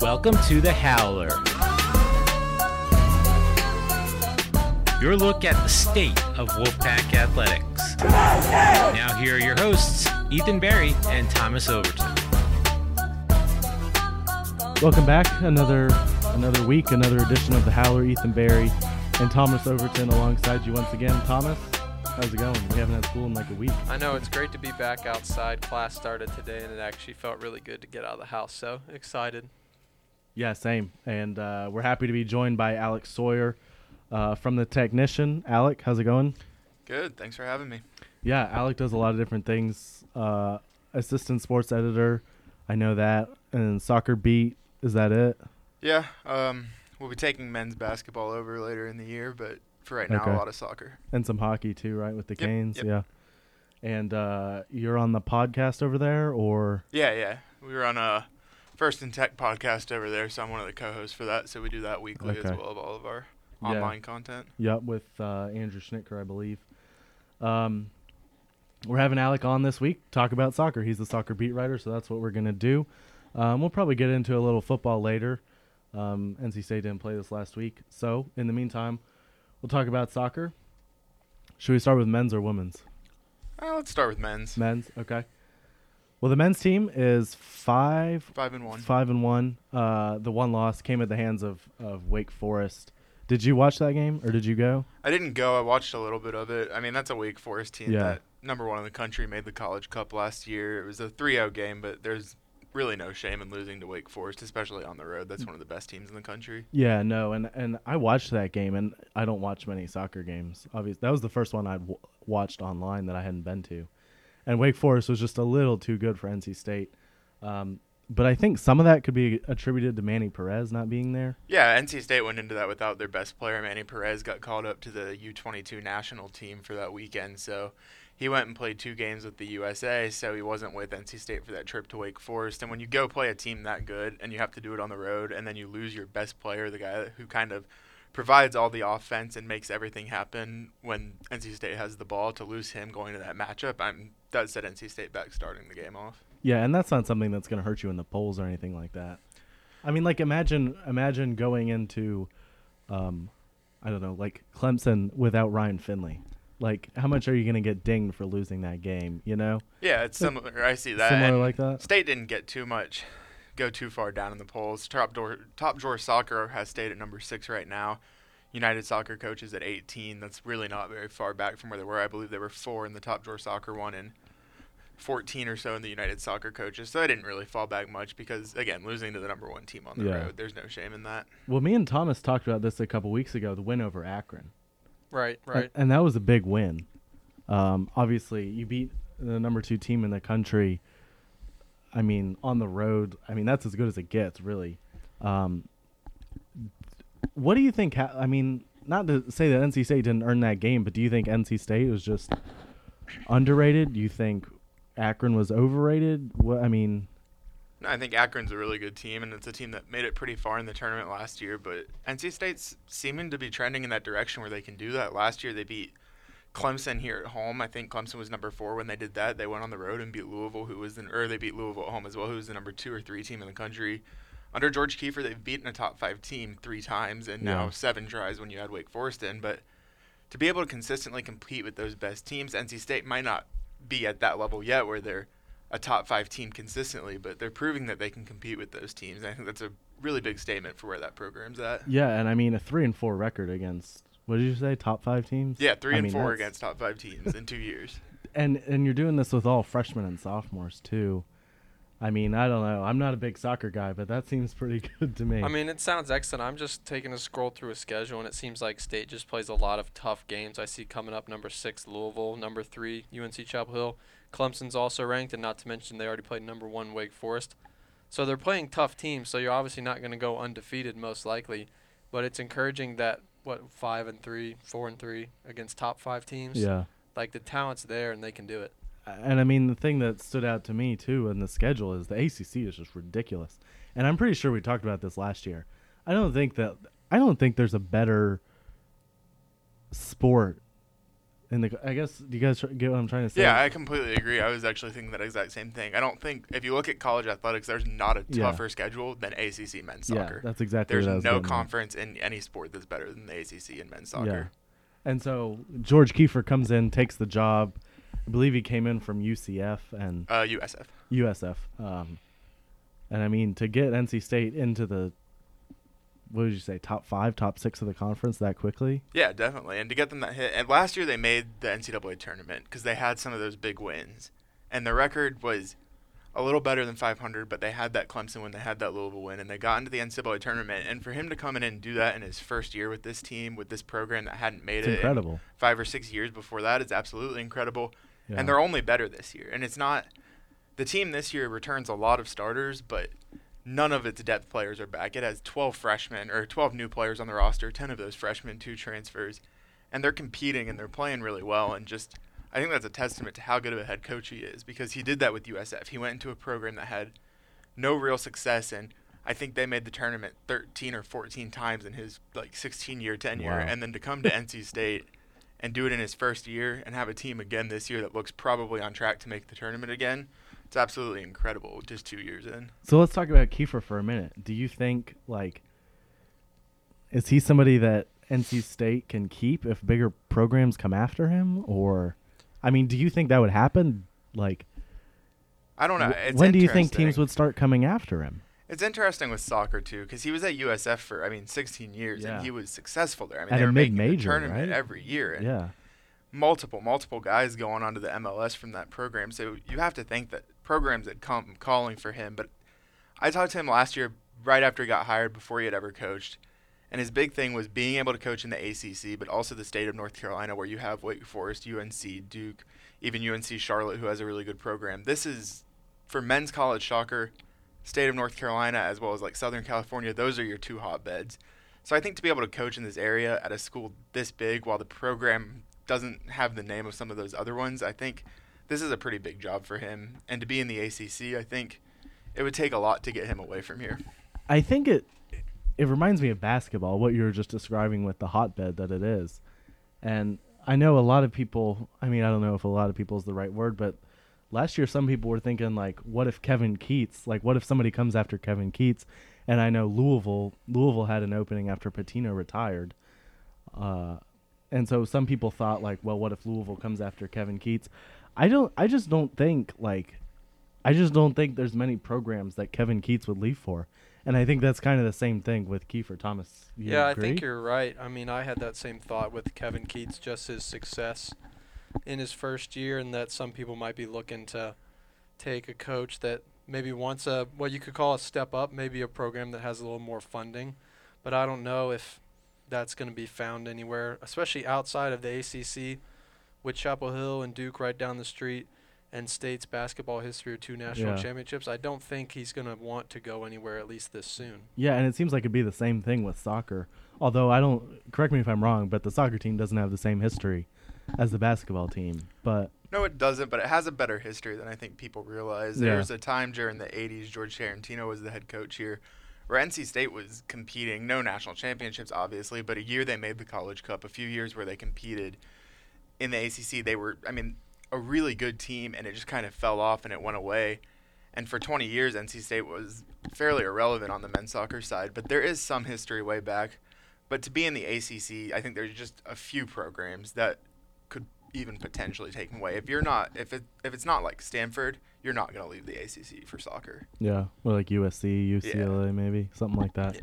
Welcome to the Howler. Your look at the state of Wolfpack athletics. Now, here are your hosts, Ethan Barry and Thomas Overton. Welcome back. Another another week, another edition of the Howler. Ethan Barry and Thomas Overton alongside you once again. Thomas, how's it going? We haven't had school in like a week. I know it's great to be back outside. Class started today, and it actually felt really good to get out of the house. So excited. Yeah, same. And uh, we're happy to be joined by Alec Sawyer uh, from the Technician. Alec, how's it going? Good. Thanks for having me. Yeah, Alec does a lot of different things. Uh, assistant sports editor, I know that, and soccer beat. Is that it? Yeah. Um, we'll be taking men's basketball over later in the year, but for right now, Okay. a lot of soccer. And some hockey too, right? With the Yep, Canes, yep. yeah. And uh, you're on the podcast over there, or Yeah, yeah. We were on a First and Tech podcast over there, so I'm one of the co-hosts for that. So we do that weekly Okay. as well of all of our Yeah. online content. Yep, with uh, Andrew Schnittker, I believe. Um, we're having Alec on this week talk about soccer. He's the soccer beat writer, so that's what we're gonna do. Um, we'll probably get into a little football later. Um, NC State didn't play this last week, so in the meantime, we'll talk about soccer. Should we start with men's or women's? Uh, let's start with men's. Men's, okay. Well, the men's team is five Five and one. five and one. Uh, the one loss came at the hands of, of Wake Forest. Did you watch that game or did you go? I didn't go. I watched a little bit of it. I mean, that's a Wake Forest team Yeah. that number one in the country made the College Cup last year. It was a 3-0 game, but there's really no shame in losing to Wake Forest, especially on the road. That's one of the best teams in the country. Yeah, no, and and I watched that game, and I don't watch many soccer games. Obviously, that was the first one I'd w- watched online that I hadn't been to, and Wake Forest was just a little too good for NC State. Um, but I think some of that could be attributed to Manny Perez not being there. Yeah, NC State went into that without their best player. Manny Perez got called up to the U22 national team for that weekend, so he went and played two games with the USA, so he wasn't with NC State for that trip to Wake Forest. And when you go play a team that good and you have to do it on the road, and then you lose your best player, the guy who kind of provides all the offense and makes everything happen when NC State has the ball, to lose him going to that matchup, I'm that set NC State back starting the game off. Yeah, and that's not something that's going to hurt you in the polls or anything like that. I mean, like imagine imagine going into, um, I don't know, like Clemson without Ryan Finley. Like, how much are you going to get dinged for losing that game? You know, Yeah, it's similar. I see that. similar and- like that. State didn't get too much, go too far down in the polls. Top door, top drawer soccer has stayed at number six right now. United Soccer coaches at 18. That's really not very far back from where they were. I believe they were four in the top drawer soccer one and 14 or so in the United Soccer coaches. So I didn't really fall back much because again, losing to the number one team on the Yeah. road, there's no shame in that. Well, me and Thomas talked about this a couple weeks ago, the win over Akron. Right, A- right. And, that was a big win. Um, obviously, you beat the number two team in the country. I mean, on the road. I mean, that's as good as it gets, really. Um, what do you think? Ha- I mean, not to say that NC State didn't earn that game, but do you think NC State was just underrated? Do you think Akron was overrated? What I mean, No, I think Akron's a really good team, and it's a team that made it pretty far in the tournament last year. But NC State's seeming to be trending in that direction where they can do that. Last year, they beat Clemson here at home. I think Clemson was number four when they did that. They went on the road and beat Louisville, who was the, or they beat Louisville at home as well, who was the number two or three team in the country. Under George Kiefer, they've beaten a top five team three times, and now seven tries when you add Wake Forest in. But to be able to consistently compete with those best teams, NC State might not be at that level yet, where they're a top five team consistently, but they're proving that they can compete with those teams. I think that's a really big statement for where that program's at. yeah, and I mean a three and four record against what did you say? Top five teams? Yeah, three I and mean, four that's- against top five teams in two years. and and you're doing this with all freshmen and sophomores too. I mean, I don't know. I'm not a big soccer guy, but that seems pretty good to me. I mean, it sounds excellent. I'm just taking a scroll through a schedule, and it seems like State just plays a lot of tough games. I see coming up number six Louisville, number three UNC Chapel Hill. Clemson's also ranked, and not to mention they already played number one Wake Forest. So they're playing tough teams. So you're obviously not going to go undefeated, most likely. But it's encouraging that what five and three, four and three against top five teams. yeah. Like the talent's there, and they can do it. And I mean, the thing that stood out to me too in the schedule is the ACC is just ridiculous. And I'm pretty sure we talked about this last year. I don't think that I don't think there's a better sport And the, I guess do you guys get what I'm trying to say? Yeah, I completely agree. I was actually thinking that exact same thing. I don't think if you look at college athletics, there's not a Yeah. tougher schedule than ACC men's soccer. yeah, that's exactly There's what I was no getting at. conference in any sport that's better than the ACC in men's soccer. And so George Kiefer comes in, takes the job. I believe he came in from UCF and Uh, USF. USF. Um, and I mean, to get NC State into the, what did you say, top five, top six of the conference that quickly? Yeah, definitely. And to get them that hit, and last year they made the NCAA tournament because they had some of those big wins, and the record was a little better than 500, but they had that Clemson win, they had that Louisville win, and they got into the NCAA tournament. And for him to come in and do that in his first year with this team, with this program that hadn't made It's it in incredible. five or six years before that, is absolutely incredible. Yeah. And they're only better this year. And it's not the team this year returns a lot of starters, but none of its depth players are back. It has 12 freshmen or 12 new players on the roster, 10 of those freshmen, two transfers, and they're competing and they're playing really well. And just, I think that's a testament to how good of a head coach he is because he did that with USF. He went into a program that had no real success and I think they made the tournament 13 or 14 times in his like 16 year tenure, Wow. and then to come to NC State and do it in his first year and have a team again this year that looks probably on track to make the tournament again. It's absolutely incredible just two years in. So let's talk about Kiefer for a minute. Do you think like is he somebody that NC State can keep if bigger programs come after him or I mean, do you think that would happen? Like I don't know. It's when do you think teams would start coming after him? It's interesting with soccer too, because he was at USF for I mean 16 years Yeah. and he was successful there. I mean At they a were making the tournament right? every year. And Yeah. multiple, multiple guys going on to the MLS from that program. So you have to think that programs that come calling for him. But I talked to him last year, right after he got hired, before he had ever coached. And his big thing was being able to coach in the ACC, but also the state of North Carolina, where you have Wake Forest, UNC, Duke, even UNC Charlotte, who has a really good program. This is, for men's college soccer, state of North Carolina, as well as like Southern California, those are your two hotbeds. So I think to be able to coach in this area at a school this big while the program doesn't have the name of some of those other ones, I think this is a pretty big job for him. And to be in the ACC, I think it would take a lot to get him away from here. I think it it reminds me of basketball, what you were just describing with the hotbed that it is. And I know a lot of people, I mean, I don't know if a lot of people is the right word, but last year some people were thinking like what if Kevin Keatts, like what if somebody comes after Kevin Keatts? And I know Louisville, Louisville had an opening after Pitino retired. Uh and so some people thought like, well, what if Louisville comes after Kevin Keatts? I don't I just don't think like I just don't think there's many programs that Kevin Keatts would leave for. And I think that's kind of the same thing with Kiefer Thomas. You yeah, agree? I think you're right. I mean, I had that same thought with Kevin Keatts, just his success in his first year, and that some people might be looking to take a coach that maybe wants a what you could call a step up, maybe a program that has a little more funding. But I don't know if that's going to be found anywhere, especially outside of the ACC, with Chapel Hill and Duke right down the street, and State's basketball history of two national Yeah. championships. I don't think he's going to want to go anywhere at least this soon. Yeah, and it seems like it'd be the same thing with soccer. Although I don't correct me if I'm wrong, but the soccer team doesn't have the same history as the basketball team. But No, it doesn't, but it has a better history than I think people realize. There Yeah. was a time during the 80s, George Tarantini was the head coach here, where NC State was competing, no national championships, obviously, but a year they made the College Cup, a few years where they competed in the ACC. They were, I mean, a really good team, and it just kind of fell off and it went away. And for 20 years, NC State was fairly irrelevant on the men's soccer side, but there is some history way back. But to be in the ACC, I think there's just a few programs that could even potentially take them away. If you're not, if it if it's not like Stanford, you're not going to leave the ACC for soccer. yeah, or like USC, UCLA, maybe something like that.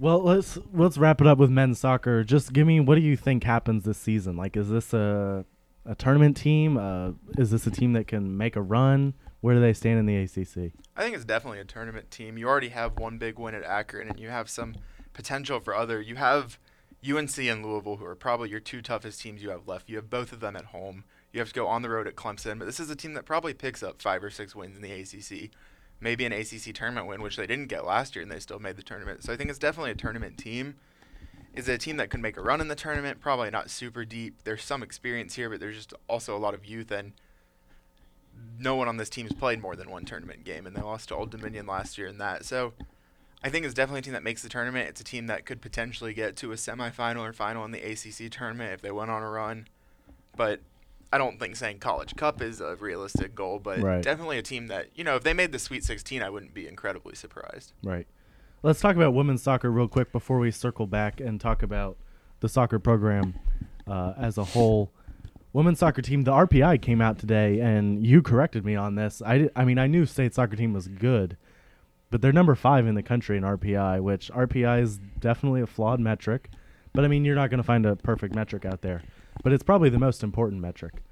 Well, let's let's wrap it up with men's soccer. Just give me what do you think happens this season? Like, is this a a tournament team? Uh, is this a team that can make a run? Where do they stand in the ACC? I think it's definitely a tournament team. You already have one big win at Akron, and you have some potential for other. You have UNC and Louisville, who are probably your two toughest teams you have left. You have both of them at home. You have to go on the road at Clemson, but this is a team that probably picks up five or six wins in the ACC. Maybe an ACC tournament win, which they didn't get last year, and they still made the tournament. So I think it's definitely a tournament team. Is it a team that could make a run in the tournament? Probably not super deep. There's some experience here, but there's just also a lot of youth and no one on this team has played more than one tournament game, and they lost to Old Dominion last year in that. So I think it's definitely a team that makes the tournament. It's a team that could potentially get to a semifinal or final in the ACC tournament if they went on a run. but I don't think saying College Cup is a realistic goal. But Right. definitely a team that you know if they made the Sweet 16, I wouldn't be incredibly surprised. Right. Let's talk about women's soccer real quick before we circle back and talk about the soccer program uh, as a whole. Women's soccer team, the RPI came out today, and you corrected me on this. I, di- I mean, I knew state soccer team was good, but they're number five in the country in RPI, which RPI is definitely a flawed metric. But I mean, you're not going to find a perfect metric out there, but it's probably the most important metric.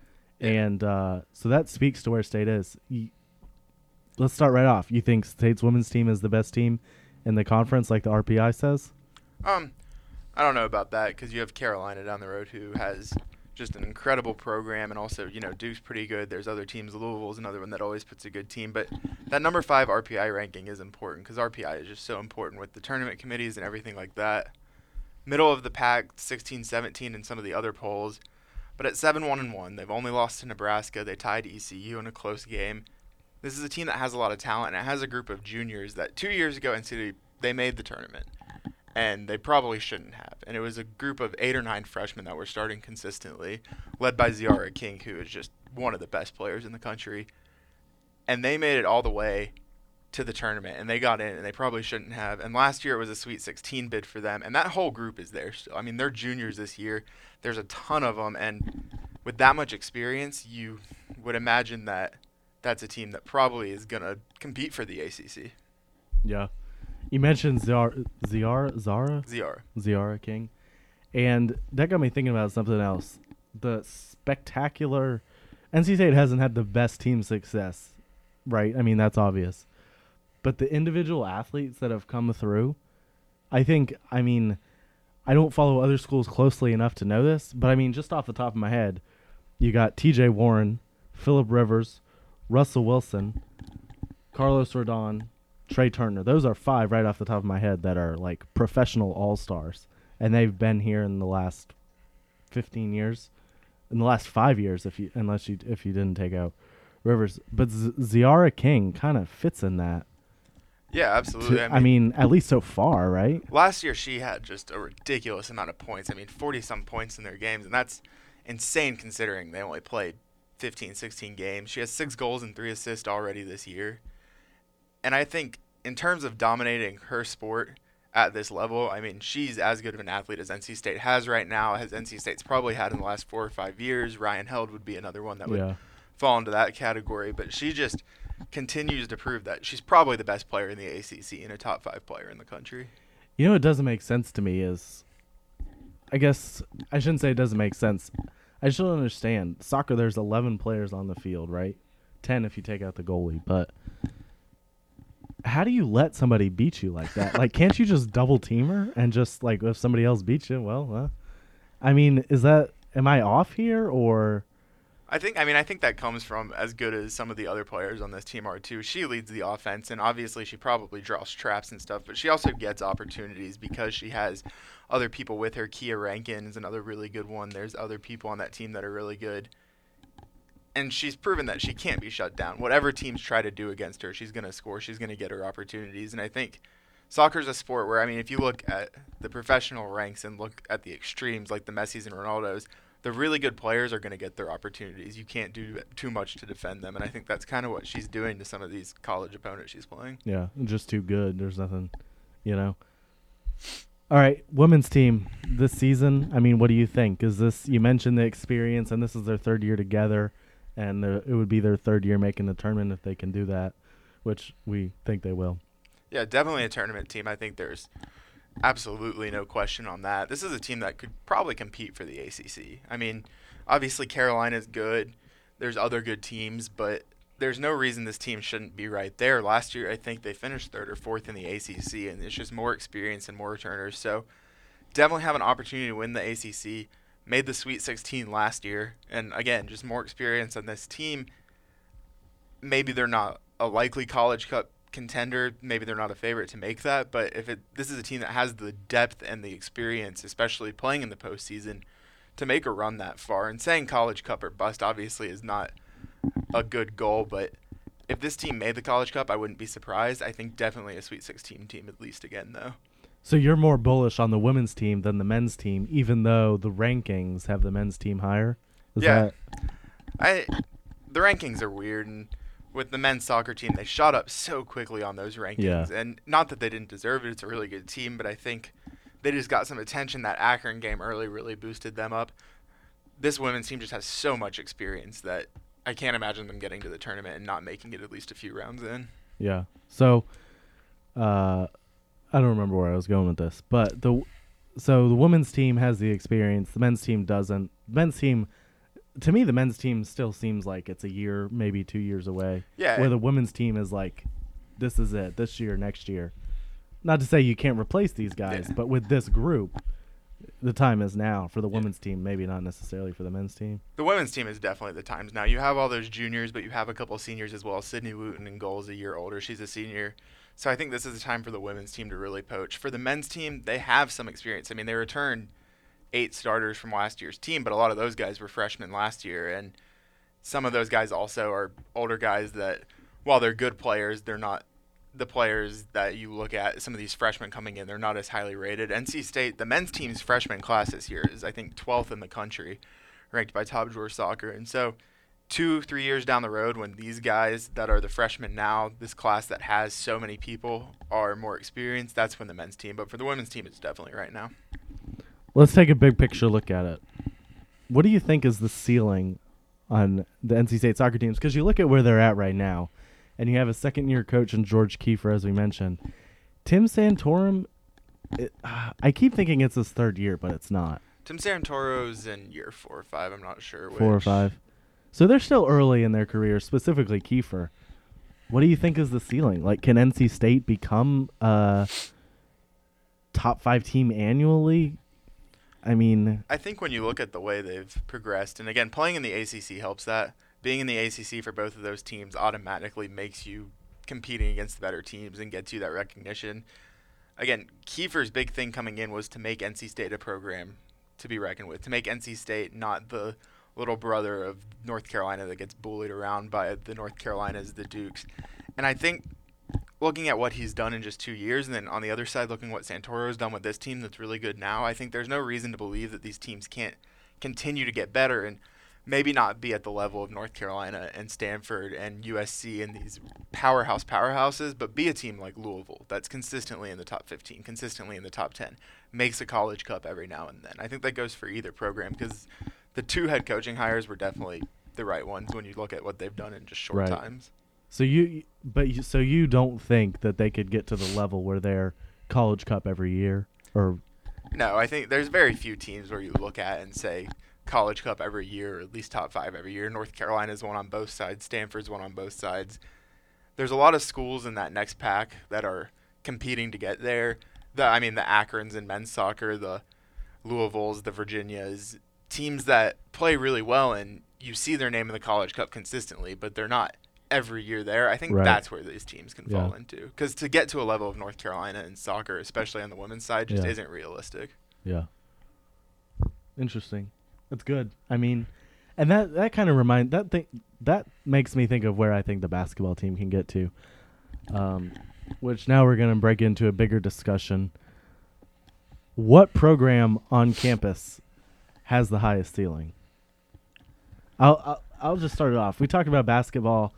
Yeah. And uh, so that speaks to where state is. Let's start right off. You think state's women's team is the best team in the conference, like the RPI says? Um, I don't know about that because you have Carolina down the road who has just an incredible program, and also you know Duke's pretty good. There's other teams. Louisville's another one that always puts a good team, but that number five RPI ranking is important because RPI is just so important with the tournament committees and everything like that. Middle of the pack, 16, 17 in some of the other polls, but at seven one and one, they've only lost to Nebraska. They tied ECU in a close game. This is a team that has a lot of talent and it has a group of juniors that two years ago NCAA they made the tournament and they probably shouldn't have. And it was a group of eight or nine freshmen that were starting consistently, led by Tziarra King, who is just one of the best players in the country. And they made it all the way to the tournament, and they got in, and they probably shouldn't have. And last year it was a Sweet 16 bid for them, and that whole group is there still. I mean, they're juniors this year. There's a ton of them, and with that much experience, you would imagine that that's a team that probably is going to compete for the ACC. Yeah. You mentioned Tziarra, Tziarra, Zara, Tziarra. Tziarra King, and that got me thinking about something else. The spectacular NC State hasn't had the best team success, right? I mean that's obvious, but the individual athletes that have come through, I think. I mean, I don't follow other schools closely enough to know this, but I mean just off the top of my head, you got T.J. Warren, Philip Rivers, Russell Wilson, Carlos Rodon, Trea Turner. Those are five right off the top of my head that are like professional all stars, and they've been here in the last fifteen years, in the last five years, if you unless you if you didn't take out Rivers. But Z- Tziarra King kind of fits in that. Yeah, to- absolutely. I mean, at least so far, right? Last year, she had just a ridiculous amount of points. I mean, 40 some points in their games, and that's insane considering they only played 15, 16 games. She has six goals and three assists already this year. And I think, in terms of dominating her sport at this level, I mean, she's as good of an athlete as NC State has right now, as NC State's probably had in the last four or five years. Ryan Held would be another one that would Yeah. fall into that category, but she just continues to prove that she's probably the best player in the ACC and a top five player in the country. You know what doesn't make sense to me is, I guess I shouldn't say it doesn't make sense. I just don't understand. Soccer, there's 11 players on the field, right? 10 if you take out the goalie. But how do you let somebody beat you like that? like, can't you just double team her and just like if somebody else beats you, well, uh, I mean, is that am I off here or? I think I mean I think that comes from as good as some of the other players on this team are too. She leads the offense and obviously she probably draws traps and stuff, but she also gets opportunities because she has other people with her. Kia Rankin is another really good one. There's other people on that team that are really good. And she's proven that she can't be shut down. Whatever teams try to do against her, she's going to score. She's going to get her opportunities. And I think soccer's a sport where I mean if you look at the professional ranks and look at the extremes like the Messis and Ronaldos, the really good players are going to get their opportunities. You can't do too much to defend them, and I think that's kind of what she's doing to some of these college opponents she's playing. Yeah, just too good. There's nothing, you know. All right, women's team this season. I mean, what do you think? Is this you mentioned the experience, and this is their third year together, and uh, it would be their third year making the tournament if they can do that, which we think they will. Yeah, definitely a tournament team. I think there's absolutely no question on that. This is a team that could probably compete for the ACC. I mean, obviously Carolina's good. There's other good teams, but there's no reason this team shouldn't be right there. Last year, I think they finished third or fourth in the ACC, and it's just more experience and more returners. So definitely have an opportunity to win the ACC. Made the Sweet 16 last year, and again, just more experience on this team. Maybe they're not a likely College Cup contender. Maybe they're not a favorite to make that, but if it this is a team that has the depth and the experience, especially playing in the postseason, to make a run that far. And saying College Cup or bust obviously is not a good goal, but if this team made the College Cup, I wouldn't be surprised. I think definitely a Sweet 16 team at least again though. So you're more bullish on the women's team than the men's team, even though the rankings have the men's team higher. Is Yeah. that I the rankings are weird and with the men's soccer team they shot up so quickly on those rankings Yeah. and not that they didn't deserve it it's a really good team but I think they just got some attention that Akron game early really boosted them up this women's team just has so much experience that I can't imagine them getting to the tournament and not making it at least a few rounds in Yeah. So, uh, I don't remember where I was going with this, but the so the women's team has the experience. The men's team doesn't. The men's team, to me, the men's team still seems like it's a year, maybe two years away. Yeah. Where the women's team is like, this is it, this year, next year. Not to say you can't replace these guys, Yeah. but with this group, the time is now for the women's team. Maybe not necessarily for the men's team. The women's team is definitely the times now. You have all those juniors, but you have a couple seniors as well. Sydney Wooten in goal is a year older. She's a senior. So I think this is the time for the women's team to really poach. For the men's team, they have some experience. I mean, they returned eight starters from last year's team, but a lot of those guys were freshmen last year. And some of those guys also are older guys that, while they're good players, they're not the players that you look at. Some of these freshmen coming in, they're not as highly rated. NC State, the men's team's freshman class this year is, I think, 12th in the country ranked by Top Drawer Soccer. And so, two, three years down the road, when these guys that are the freshmen now, this class that has so many people, are more experienced, that's when the men's team. But for the women's team, it's definitely right now. Let's take a big picture look at it. What do you think is the ceiling on the NC State soccer teams? Because you look at where they're at right now, and you have a second year coach in George Kiefer, as we mentioned. Tim Santoro, it, uh, I keep thinking it's his third year, but it's not. Tim Santoro's in year four or five. I'm not sure. Four or five. So they're still early in their career, specifically Kiefer. What do you think is the ceiling? Like, can NC State become a top five team annually? I mean, I think when you look at the way they've progressed, and again, playing in the ACC helps that. Being in the ACC for both of those teams automatically makes you competing against the better teams and gets you that recognition. Again, Kiefer's big thing coming in was to make NC State a program to be reckoned with, to make NC State not the little brother of North Carolina that gets bullied around by the North Carolinas, the Dukes. And I think looking at what he's done in just two years, and then on the other side, looking what Santoro's done with this team that's really good now, I think there's no reason to believe that these teams can't continue to get better and maybe not be at the level of North Carolina and Stanford and USC and these powerhouse powerhouses, but be a team like Louisville that's consistently in the top 15, consistently in the top 10, makes a college cup every now and then. I think that goes for either program because the two head coaching hires were definitely the right ones when you look at what they've done in just short Right. times. So you, but you, so you don't think that they could get to the level where they're college cup every year, or No, I think there's very few teams where you look at and say college cup every year, or at least top five every year. North Carolina's one on both sides. Stanford's one on both sides. There's a lot of schools in that next pack that are competing to get there. The I mean the Akrons in men's soccer, the Louisvilles, the Virginias, teams that play really well and you see their name in the college cup consistently, but they're not every year there. I think Right. that's where these teams can Yeah. fall into. Because to get to a level of North Carolina in soccer, especially on the women's side, just Yeah. isn't realistic. yeah. Interesting. That's good. I mean, and that that kind of remind that thing that makes me think of where I think the basketball team can get to. Um, which now we're gonna break into a bigger discussion. What program on campus has the highest ceiling? I'll, I'll I'll just start it off. We talked about basketball.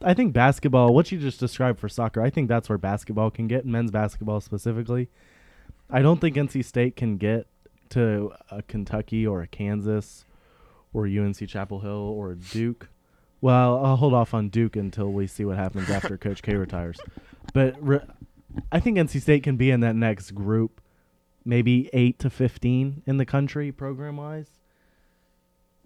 I think basketball, what you just described for soccer, I think that's where basketball can get, men's basketball specifically. I don't think NC State can get to a Kentucky or a Kansas or UNC Chapel Hill or Duke. Well, I'll hold off on Duke until we see what happens after Coach K retires. But re- I think NC State can be in that next group, maybe 8 to 15 in the country program wise.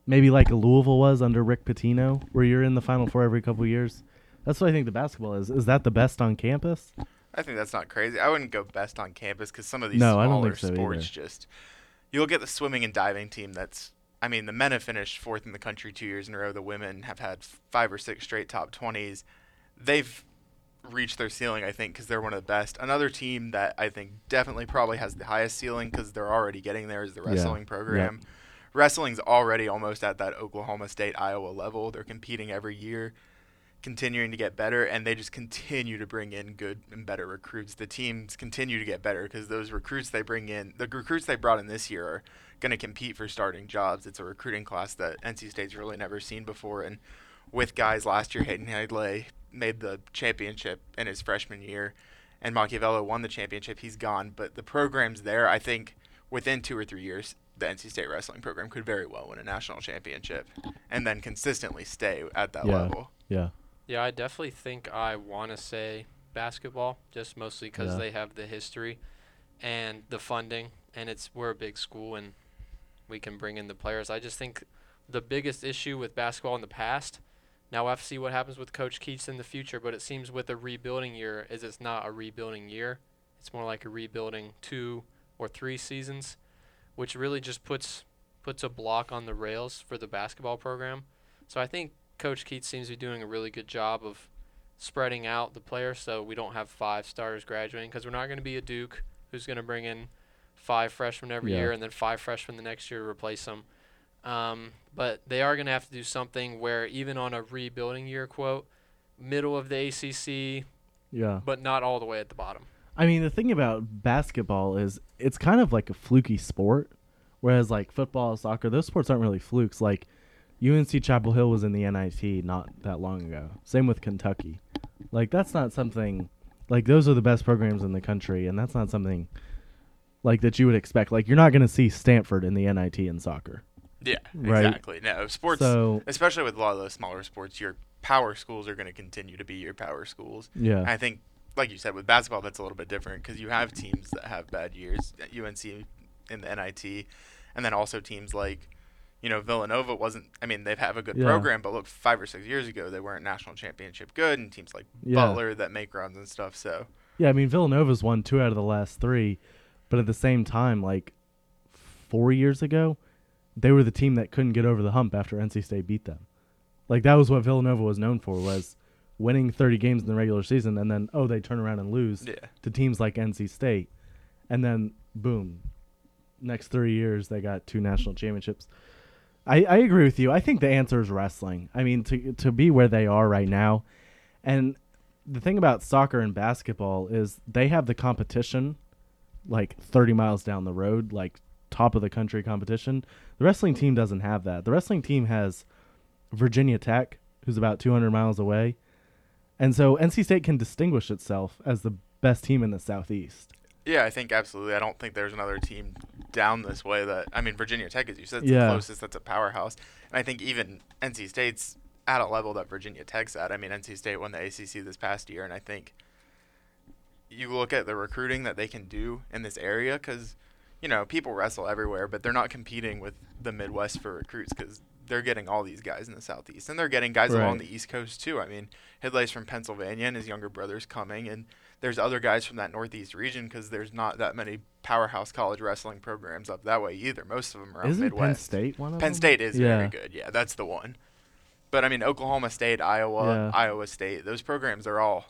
Maybe like Louisville was under Rick Pitino, where you're in the Final Four every couple years. That's what I think the basketball is. Is that the best on campus? I think that's not crazy. I wouldn't go best on campus because some of these No, smaller so sports either. just. You look at the swimming and diving team. That's. I mean, the men have finished fourth in the country two years in a row. The women have had five or six straight top twenties. They've reached their ceiling, I think, because they're one of the best. Another team that I think definitely probably has the highest ceiling because they're already getting there is the Yeah. wrestling program. Wrestling's already almost at that Oklahoma State Iowa level. They're competing every year. continuing to get better, and they just continue to bring in good and better recruits. The teams continue to get better because those recruits they bring in, the recruits they brought in this year are going to compete for starting jobs. It's a recruiting class that NC State's really never seen before, and with guys last year, Hayden Hidlay made the championship in his freshman year, and Macchiavello won the championship. He's gone, but the program's there. I think within two or three years, the NC State wrestling program could very well win a national championship, and then consistently stay at that Yeah. level. Yeah. Yeah, I definitely think I want to say basketball, just mostly because Yeah. they have the history and the funding, and it's we're a big school and we can bring in the players. I just think the biggest issue with basketball in the past. Now we'll have to see what happens with Coach Keatts in the future, but it seems with a rebuilding year is it's not a rebuilding year. It's more like a rebuilding two or three seasons, which really just puts puts a block on the rails for the basketball program. So I think Coach Keatts seems to be doing a really good job of spreading out the players so we don't have five starters graduating because we're not going to be a Duke who's going to bring in five freshmen every Yeah. year and then five freshmen the next year to replace them. Um, but they are going to have to do something where even on a rebuilding year quote, middle of the ACC, Yeah. but not all the way at the bottom. I mean, the thing about basketball is it's kind of like a fluky sport, whereas like football, soccer, those sports aren't really flukes. Like UNC Chapel Hill was in the NIT not that long ago. Same with Kentucky. Like that's not something like those are the best programs in the country, and that's not something like that you would expect. Like you're not going to see Stanford in the NIT in soccer. Yeah, Right. exactly. No, sports, So especially with a lot of those smaller sports, your power schools are going to continue to be your power schools. yeah, I think, like you said, with basketball, that's a little bit different because you have teams that have bad years, at UNC in the NIT, and then also teams like, you know, Villanova wasn't. I mean, they have a good Yeah. program, but look, five or six years ago, they weren't national championship good, and teams like Yeah. Butler that make runs and stuff. So yeah. I mean, Villanova's won two out of the last three, but at the same time, like four years ago, they were the team that couldn't get over the hump after NC State beat them. Like that was what Villanova was known for was winning 30 games in the regular season and then oh they turn around and lose yeah, to teams like NC State. And then boom. Next 3 years they got two national championships. I, I agree with you. I think the answer is wrestling. I mean to to be where they are right now. And the thing about soccer and basketball is they have the competition like 30 miles down the road, like top of the country competition. The wrestling team doesn't have that. The wrestling team has Virginia Tech, who's about 200 miles away. And so NC State can distinguish itself as the best team in the Southeast. yeah, I think absolutely. I don't think there's another team down this way that. I mean, Virginia Tech, as you said, is Yeah. the closest. That's a powerhouse, and I think even NC State's at a level that Virginia Tech's at. I mean, NC State won the ACC this past year, and I think you look at the recruiting that they can do in this area because you know people wrestle everywhere, but they're not competing with the Midwest for recruits because they're getting all these guys in the Southeast, and they're getting guys along the East Coast too. I mean, Hidlay's from Pennsylvania, and his younger brother's coming, and there's other guys from that Northeast region because there's not that many powerhouse college wrestling programs up that way either. Most of them are out Isn't Penn Midwest. State one of Penn them? State is Yeah. very good. Yeah, that's the one. But I mean, Oklahoma State, Iowa, Yeah. Iowa State, those programs are all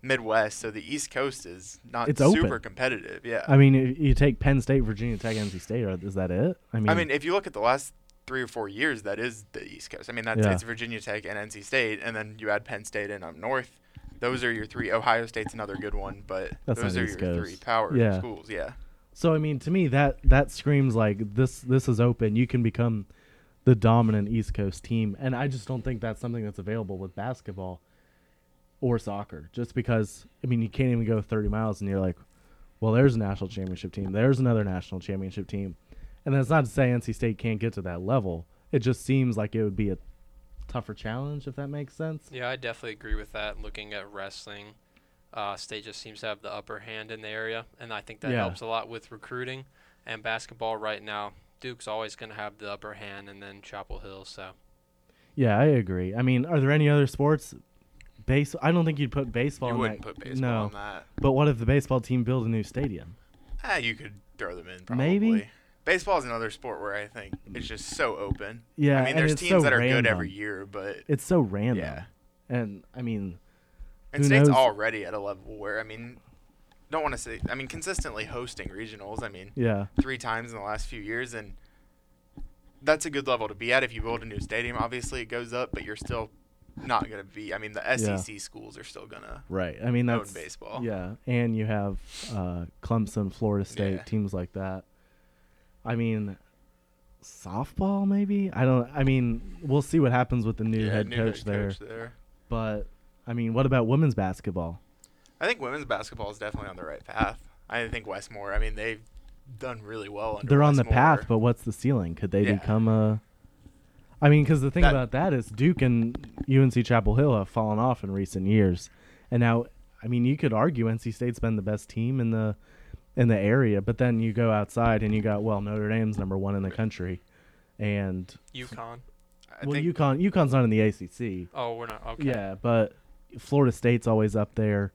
Midwest, so the East Coast is not It's super open. competitive. Yeah. I mean, if you take Penn State, Virginia Tech, NC State. Is that it? I mean, I mean, if you look at the last three or four years, that is the East Coast. I mean, that's Yeah. it's Virginia Tech and NC State, and then you add Penn State in up north. Those are your three. Ohio State's another good one, but That's those are East your Coast. three power Yeah. schools. Yeah. So I mean, to me, that that screams like this. This is open. You can become the dominant East Coast team, and I just don't think that's something that's available with basketball or soccer. Just because I mean, you can't even go 30 miles, and you're like, well, there's a national championship team. There's another national championship team, and that's not to say NC State can't get to that level. It just seems like it would be a tougher challenge, if that makes sense. Yeah, I definitely agree with that. Looking at wrestling, uh, state just seems to have the upper hand in the area, and I think that Yeah. helps a lot with recruiting. And basketball right now, Duke's always going to have the upper hand, and then Chapel Hill. So Yeah, I agree. I mean, are there any other sports? Base. I don't think you'd put baseball. you in wouldn't that. put baseball no. on that. But what if the baseball team build a new stadium? Ah, you could throw them in probably. Maybe. Baseball is another sport where I think it's just so open. Yeah, I mean, there's teams so that are good every year, but It's so random. Yeah. And I mean, and Who state's knows? already at a level where I mean, don't want to say. I mean, consistently hosting regionals. I mean, yeah, three times in the last few years, and that's a good level to be at. If you build a new stadium, obviously it goes up, but you're still not gonna be. I mean, the SEC schools are still gonna Right. I mean own that's baseball. Yeah, and you have uh, Clemson, Florida State, Yeah. teams like that. I mean, softball maybe. I don't. I mean, we'll see what happens with the new Yeah, head new coach there. coach there. But I mean, what about women's basketball? I think women's basketball is definitely on the right path. I think Wes Moore. I mean, they've done really well. Under They're on the path, but what's the ceiling? Could they Yeah. become a? I mean, because the thing That- about that is Duke and UNC Chapel Hill have fallen off in recent years, and now I mean you could argue NC State's been the best team in the in the area, but then you go outside and you got well Notre Dame's number one in the country, and UConn. I well think UConn UConn's not in the ACC, Oh, we're not. Okay. yeah, but Florida State's always up there,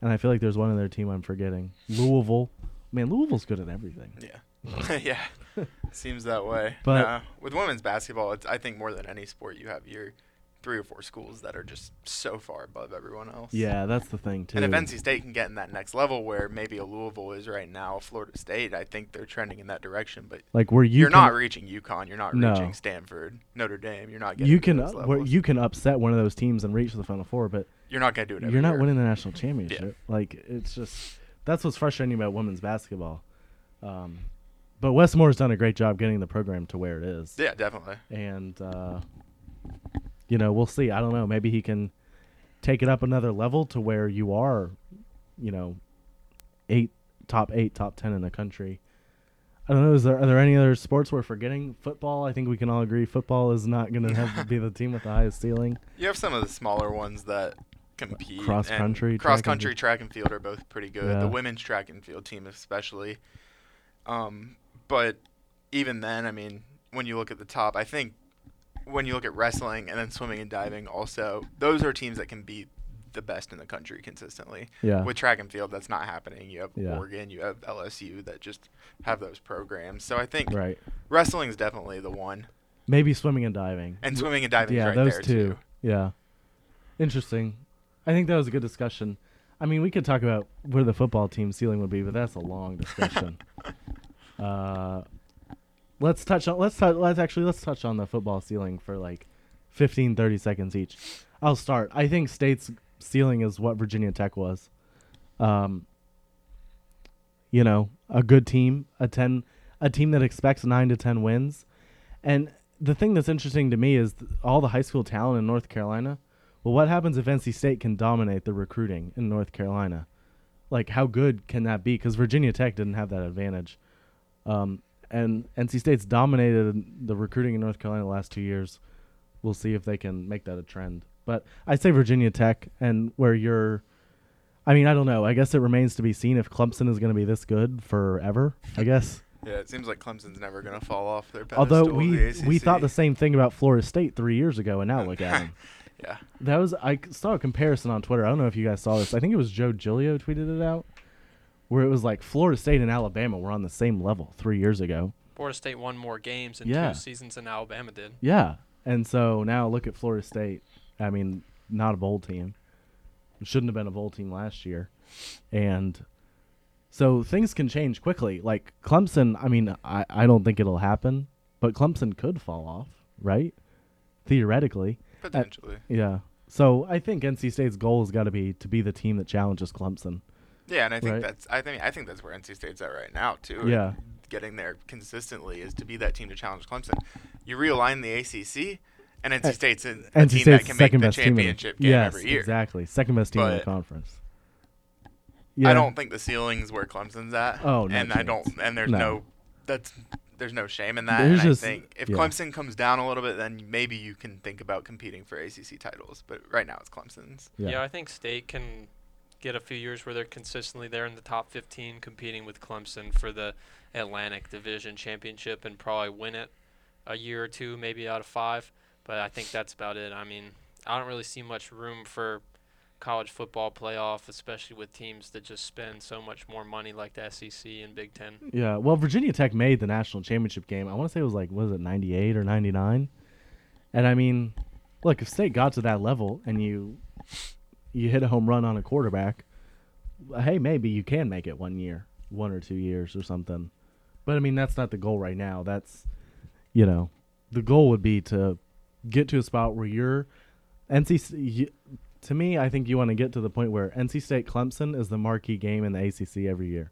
and I feel like there's one other team I'm forgetting, Louisville. Man, Louisville's good at everything. Yeah, yeah, seems that way. But- Nah, with women's basketball, it's I think more than any sport, you have your three or four schools that are just so far above everyone else. Yeah, that's the thing too. And if NC State can get in that next level where maybe a Louisville is right now, a Florida State, I think they're trending in that direction. But like where you you are can- not reaching UConn, you're not No. reaching Stanford, Notre Dame. You're not getting you can where you can upset one of those teams and reach the final four, but you're not gonna do it. You're not year. winning the national championship. Like it's just that's what's frustrating about women's basketball. Um, but Wes Moore's done a great job getting the program to where it is, Yeah, definitely. and uh, you know we'll see. I don't know. Maybe he can take it up another level to where you are, you know, eight top eight, top ten in the country. I don't know. Is there are there any other sports we're forgetting? Football. I think we can all agree football is not going to have to be the team with the highest ceiling. You have some of the smaller ones that compete. Cross country, cross country, track and field are both pretty good. Yeah. The women's track and field team, especially. Um, but even then, I mean, when you look at the top, I think when you look at wrestling and then swimming and diving, also those are teams that can beat the best in the country consistently. Yeah. With track and field, that's not happening. You have Yeah. Oregon, you have LSU that just have those programs. So I think Right. wrestling is definitely the one, Maybe swimming and diving. and swimming and diving. yeah, right those there two. too. Yeah. Interesting. I think that was a good discussion. I mean, we could talk about where the football team ceiling would be, but that's a long discussion. uh, let's touch on let's let's actually let's touch on the football ceiling for like 15 30 seconds each. I'll start. I think state's ceiling is what Virginia Tech was. Um you know, a good team, a 10 a team that expects 9 to 10 wins. And the thing that's interesting to me is th- all the high school talent in North Carolina. Well, what happens if NC State can dominate the recruiting in North Carolina? Like, how good can that be? Because Virginia Tech didn't have that advantage. Um, and NC State's dominated the recruiting in North Carolina the last two years. We'll see if they can make that a trend. But I say Virginia Tech, and where you're, I mean, I don't know. I guess it remains to be seen if Clemson is going to be this good forever. I guess. Yeah, it seems like Clemson's never gonna fall off their pedestal. Although we we thought the same thing about Florida State three years ago, and now look at them. Yeah, That was I saw a comparison on Twitter. I don't know if you guys saw this. I think it was Joe Giglio tweeted it out, where it was like Florida State and Alabama were on the same level three years ago. Florida State won more games in Yeah. two seasons than Alabama did. Yeah, and so now look at Florida State. I mean, not a bowl team. It shouldn't have been a bowl team last year, and so things can change quickly. Like Clemson, I mean, I I don't think it'll happen, but Clemson could fall off, right? Theoretically. potentially. Yeah. So I think NC State's goal has got to be to be the team that challenges Clemson. Yeah, and I think Right. that's I think I think that's where NC State's at right now too. Yeah. getting there consistently is to be that team to challenge Clemson. You realign the ACC, and NC Uh, State's a, a NC team State's that can make second the in the- championship game yes, every year. exactly. Second best team in the But- conference. I don't think the ceiling's where Clemson's at. Oh, no and I don't. And there's No. no. that's there's no shame in that. There's and just- I think if yeah. Clemson comes down a little bit, then maybe you can think about competing for ACC titles. But right now it's Clemson's. Yeah. Yeah. I think State can get a few years where they're consistently there in the top 15, competing with Clemson for the Atlantic Division Championship, and probably win it a year or two, maybe out of five. But I think that's about it. I mean, I don't really see much room for college football playoff, especially with teams that just spend so much more money like the SEC and Big Ten. Yeah. Well, Virginia Tech made the national championship game. I want to say it was like was it 98 or 99? And I mean, look, if State got to that level and you you hit a home run on a quarterback, hey, maybe you can make it one year, one or two years or something. But I mean, that's not the goal right now. That's you know, the goal would be to get to a spot where you're NC you, to me, I think you want to get to the point where NC State Clemson is the marquee game in the ACC every year.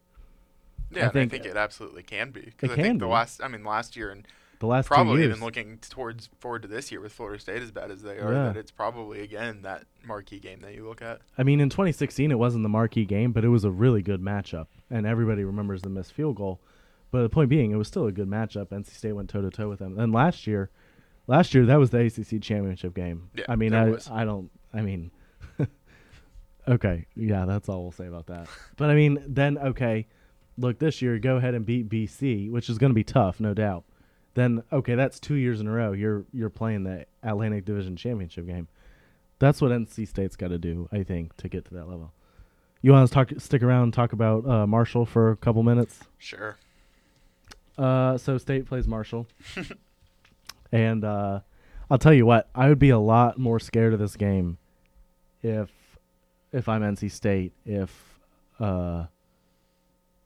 Yeah, and think- I think it absolutely can be. 'Cause It I can think the be. last, I mean, last year and The last probably even looking towards forward to this year with Florida State as bad as they are, Yeah. that it's probably again that marquee game that you look at. I mean, in 2016, it wasn't the marquee game, but it was a really good matchup, and everybody remembers the missed field goal. But the point being, it was still a good matchup. NC State went toe to toe with them. And last year, last year that was the ACC championship game. Yeah, I mean, I, was. I don't. I mean, okay, yeah, that's all we'll say about that. But I mean, then okay, look, this year go ahead and beat BC, which is going to be tough, no doubt. Then okay, that's two years in a row. You're you're playing the Atlantic Division championship game. That's what NC State's got to do, I think, to get to that level. You want to talk, stick around, and talk about uh, Marshall for a couple minutes? Sure. Uh, so State plays Marshall, and uh, I'll tell you what, I would be a lot more scared of this game if if I'm NC State if uh,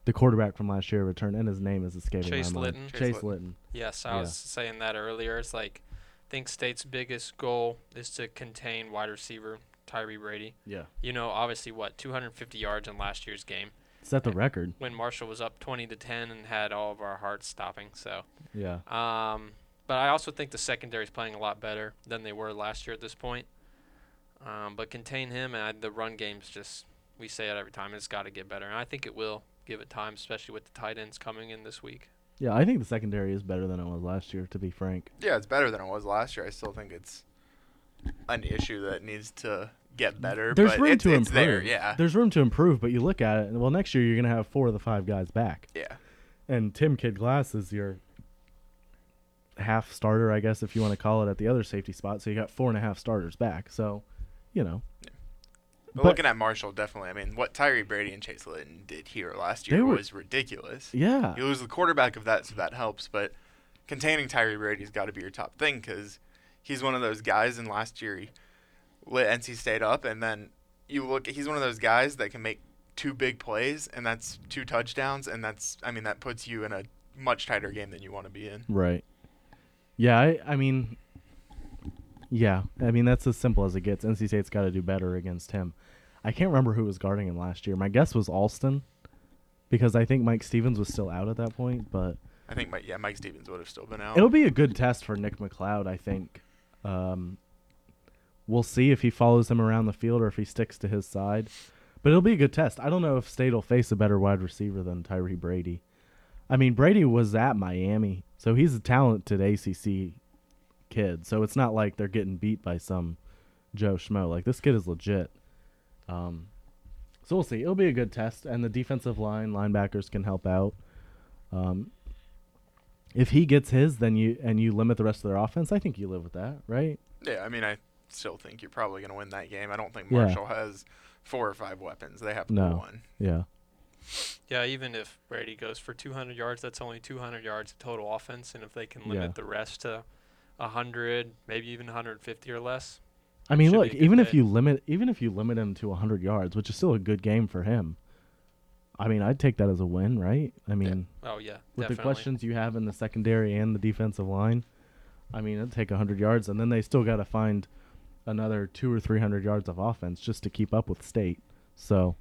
the quarterback from last year returned, and his name is escaping Chase my mind. Litton. Chase Chase Litton. Litton. Yes, I Yeah. was saying that earlier. It's like, I think State's biggest goal is to contain wide receiver Tyree Brady. Yeah, You know, obviously, what 250 yards in last year's game set the record. when Marshall was up 20 to 10 and had all of our hearts stopping. So, Yeah, um, but I also think the secondary is playing a lot better than they were last year at this point. Um, but contain him and I, the run game's just we say it every time. It's got to get better, and I think it will. Give it time, especially with the tight ends coming in this week. yeah. I think the secondary is better than it was last year. To be frank. Yeah, it's better than it was last year. I still think it's an issue that needs to get better. There's but room it's, to it's improve. there. Yeah. There's room to improve, but you look at it, and well, next year you're gonna have four of the five guys back, yeah. and Tim Kidd-Glass is your half starter, I guess, if you want to call it, at the other safety spot. So you got four and a half starters back. So, you know, But, But- looking at Marshall, definitely. I mean, what Tyree Brady and Chase Litton did here last year were- was ridiculous. yeah, he lose the quarterback of that, so that helps. But containing Tyree Brady's got to be your top thing because he's one of those guys. And last year he lit NC State up, and then you look. He's one of those guys that can make two big plays, and that's two touchdowns, and that's. I mean, that puts you in a much tighter game than you want to be in. right. Yeah, I, I mean, yeah, I mean that's as simple as it gets. NC State's got to do better against him. I can't remember who was guarding him last year. My guess was Alston, because I think Mike Stevens was still out at that point, but. I think, Mike, yeah, Mike Stevens would have still been out. It'll be a good test for Nick McCloud, I think. Um, we'll see if he follows him around the field or if he sticks to his side. But it'll be a good test. I don't know if State will face a better wide receiver than Tyree Brady. I mean, Brady was at Miami, so he's a talented ACC kid. So it's not like they're getting beat by some Joe Schmo. Like this kid is legit. Um, so we'll see. It'll be a good test, and the defensive line linebackers can help out. Um, if he gets his, then you and you limit the rest of their offense. I think you live with that, right? Yeah, I mean, I still think you're probably going to win that game. I don't think Yeah. Marshall has four or five weapons. They have No. one. Yeah. Yeah, even if Brady goes for 200 yards, that's only 200 yards of total offense, and if they can limit Yeah. the rest to 100, maybe even 150 or less, I mean, Should look, even if you limit even if you limit him to 100 yards, which is still a good game for him. I mean, I'd take that as a win, right? I mean, oh yeah, with definitely. the questions you have in the secondary and the defensive line, I mean, it'd take 100 yards and then they still got to find another 2 or 300 yards of offense just to keep up with state. So,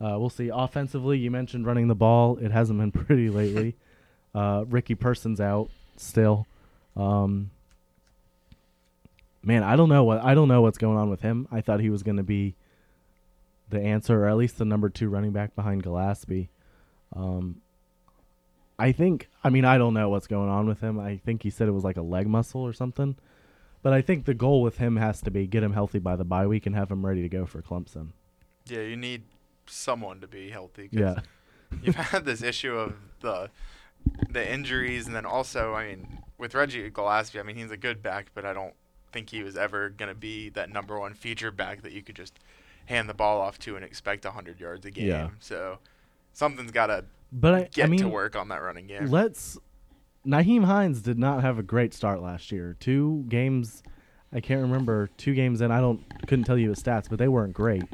uh, we'll see. Offensively, you mentioned running the ball. It hasn't been pretty lately. Uh, Ricky Person's out still. Um, man, I don't know what I don't know what's going on with him. I thought he was going to be the answer, or at least the number two running back behind Gallaspy. Um, I think. I mean, I don't know what's going on with him. I think he said it was like a leg muscle or something. But I think the goal with him has to be get him healthy by the bye week and have him ready to go for Clemson. Yeah, you need someone to be healthy. 'cause Yeah. you've had this issue of the the injuries, and then also, I mean, with Reggie Gallaspy, I mean, he's a good back, but I don't think he was ever going to be that number one feature back that you could just hand the ball off to and expect 100 yards a game. Yeah. So something's got to But I, get I mean, to work on that running game. let's. Nyheim Hines did not have a great start last year. Two games, I can't remember. Two games in, I don't couldn't tell you his stats, but they weren't great.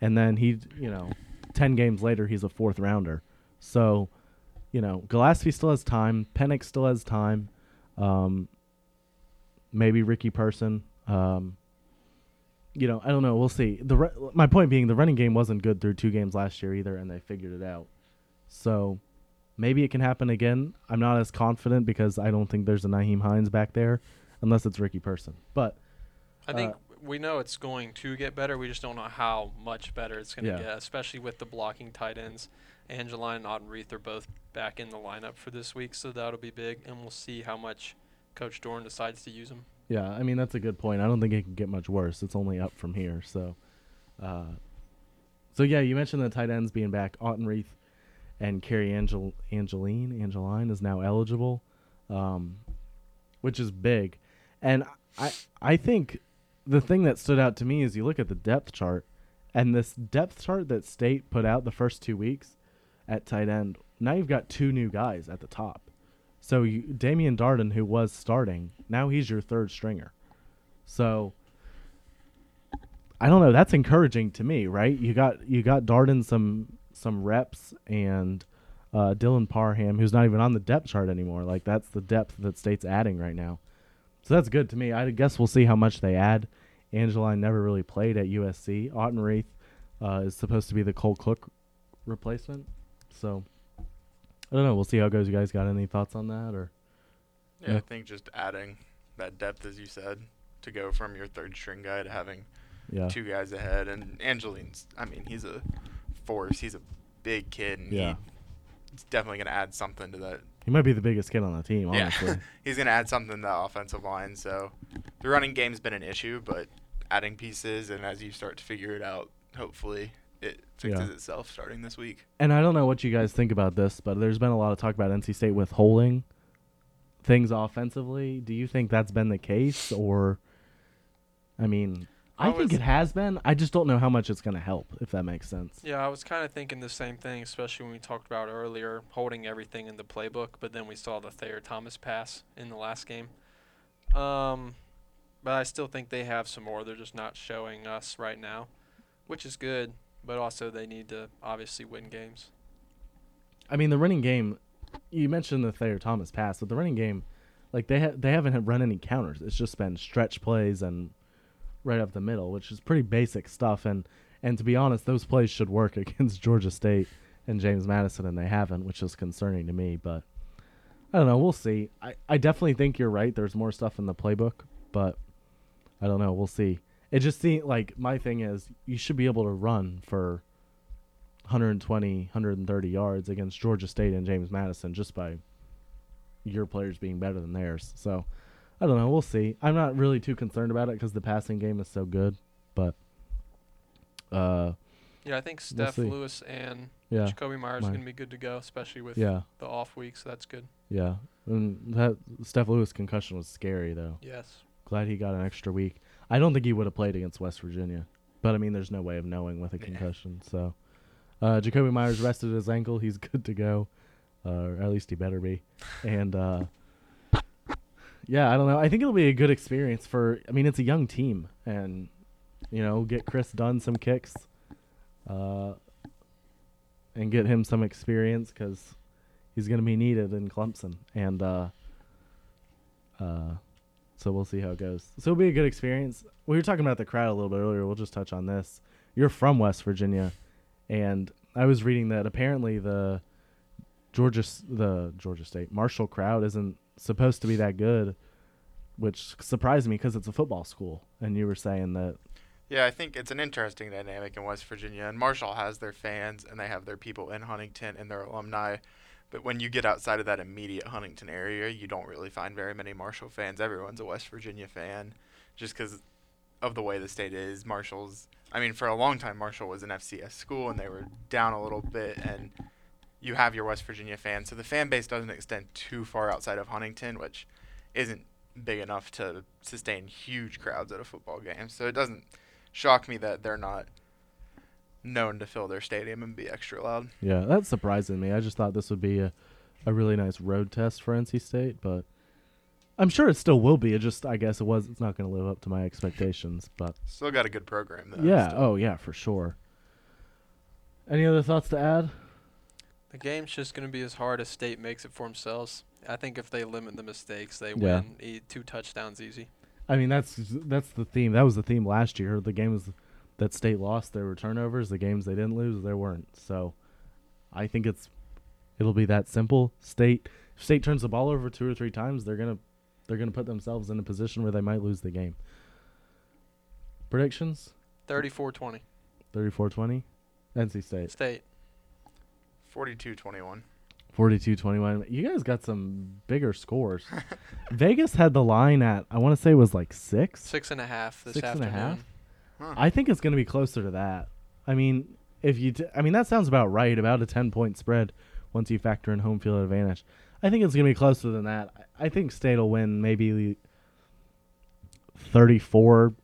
And then he, you know, ten games later, he's a fourth rounder. So, you know, Gallaspy still has time. Pennix still has time. Um, maybe Ricky Person. Um, you know, I don't know. We'll see. The re- my point being, the running game wasn't good through two games last year either, and they figured it out. So maybe it can happen again. I'm not as confident because I don't think there's a Nyheim Hines back there, unless it's Ricky Person. But I think we know it's going to get better. We just don't know how much better it's going to Yeah. get, especially with the blocking tight ends. Angeline and Autenrieth are both back in the lineup for this week, so that'll be big, and we'll see how much Coach Doeren decides to use them. yeah, I mean that's a good point. I don't think it can get much worse. It's only up from here. So, uh, so yeah, you mentioned the tight ends being back. Autenrieth and Cary Angel Angeline Angeline is now eligible, um, which is big. And I I think the thing that stood out to me is you look at the depth chart, and this depth chart that State put out the first two weeks at tight end. Now you've got two new guys at the top. So you, Damian Darden, who was starting, now he's your third stringer. So I don't know. That's encouraging to me, right? You got you got Darden some some reps and uh, Dylan Parham, who's not even on the depth chart anymore. Like that's the depth that State's adding right now. So that's good to me. I guess we'll see how much they add. Angeline never really played at USC. Autenrieth uh, is supposed to be the Cole Cook replacement. So I don't know. We'll see how it goes. You guys got any thoughts on that or? Yeah, Yeah. I think just adding that depth, as you said, to go from your third string guy to having Yeah. two guys ahead. And Angeline's, I mean, he's a force. He's a big kid, and Yeah. he's definitely going to add something to that. He might be the biggest kid on the team, Yeah. he's going to add something to the offensive line. So the running game's been an issue, but adding pieces, and as you start to figure it out, hopefully it fixes Yeah. itself starting this week. and I don't know what you guys think about this, but there's been a lot of talk about NC State withholding things offensively. Do you think that's been the case, or? I mean, I, I think was- it has been. I just don't know how much it's going to help, if that makes sense. Yeah, I was kind of thinking the same thing, especially when we talked about earlier holding everything in the playbook, but then we saw the Thayer Thomas pass in the last game. Um, but I still think they have some more. They're just not showing us right now, which is good. But also, they need to obviously win games. I mean, the running game. You mentioned the Thayer Thomas pass, but the running game, like they ha- they haven't run any counters. It's just been stretch plays and right up the middle, which is pretty basic stuff. And and to be honest, those plays should work against Georgia State and James Madison, and they haven't, which is concerning to me. But I don't know. We'll see. I I definitely think you're right. There's more stuff in the playbook, but I don't know. We'll see. It just seems like my thing is you should be able to run for 120, 130 yards against Georgia State and James Madison just by your players being better than theirs. So I don't know. We'll see. I'm not really too concerned about it because the passing game is so good. But uh, Yeah, I think We'll Steph. Lewis and yeah, Jakobi Meyers are going to be good to go, especially with yeah, the off week, so that's good. yeah. And that Steph Lewis concussion was scary though. Yes. Glad he got an extra week. I don't think he would have played against West Virginia, but I mean, there's no way of knowing with a concussion. So, uh, Jakobi Meyers rested his ankle. He's good to go, uh, or at least he better be. And uh, yeah, I don't know. I think it'll be a good experience for. I mean, it's a young team, and you know, get Chris Dunn some kicks, uh, and get him some experience because he's going to be needed in Clemson. And uh, uh, so we'll see how it goes. So it'll be a good experience. We were talking about the crowd a little bit earlier. We'll just touch on this. You're from West Virginia, and I was reading that apparently the Georgia, the Georgia State Marshall crowd isn't supposed to be that good, which surprised me because it's a football school. And you were saying that, Yeah, I think it's an interesting dynamic in West Virginia. And Marshall has their fans and they have their people in Huntington and their alumni. But when you get outside of that immediate Huntington area, you don't really find very many Marshall fans. Everyone's a West Virginia fan just because of the way the state is. Marshall's, I mean, for a long time, Marshall was an FCS school and they were down a little bit. And you have your West Virginia fans. So the fan base doesn't extend too far outside of Huntington, which isn't big enough to sustain huge crowds at a football game. So it doesn't shock me that they're not known to fill their stadium and be extra loud. yeah, that's surprising me. I just thought this would be a, a really nice road test for NC State, but I'm sure it still will be. It just, I guess, it was. It's not going to live up to my expectations, but. Still got a good program though. Yeah. still. Oh, yeah, for sure. Any other thoughts to add? The game's just going to be as hard as State makes it for themselves. I think if they limit the mistakes, they Yeah. win e- two touchdowns easy. I mean, that's that's the theme. That was the theme last year. The games that state lost, there were turnovers. The games they didn't lose, there weren't. So, I think it's it'll be that simple. State if state turns the ball over two or three times, they're gonna they're gonna put themselves in a position where they might lose the game. Predictions 34-20. 34-20. NC State State. 42-21. 42-21. You guys got some bigger scores. Vegas had the line at I want to say it was like six. Six and a half this Six and a half? Huh. I think it's going to be closer to that. I mean, if you, t- I mean, that sounds about right. About a ten point spread once you factor in home field advantage. I think it's going to be closer than that. I I think State will win maybe 34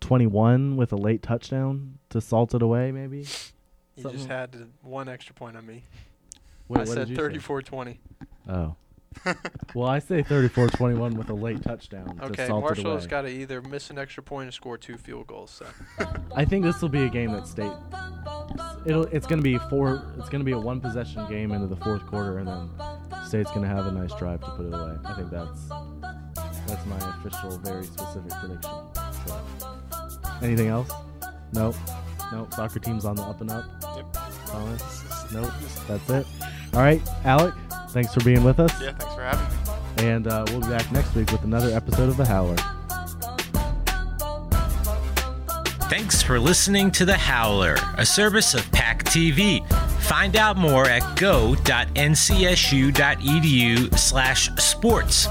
21 with a late touchdown to salt it away, maybe. You Something- just had one extra point on me. Wait, I what said did you say? 34-20. Oh. well, I say 34 21 with a late touchdown Okay, salt it Marshall's away. got to either miss an extra point or score two field goals. So I think this will be a game that State. It'll. It's going to be four. It's going to be a one possession game into the fourth quarter, and then State's going to have a nice drive to put it away. I think that's that's my official, very specific prediction. So. Anything else? Nope. Nope. Soccer team's on the up and up. Yep. Thomas? Nope. That's it. All right, Alec. Thanks for being with us, Yeah, thanks for having me. and uh, we'll be back next week with another episode of The Howler. Thanks for listening to The Howler, a service of PAC TV. Find out more at go.ncsu.edu slash sports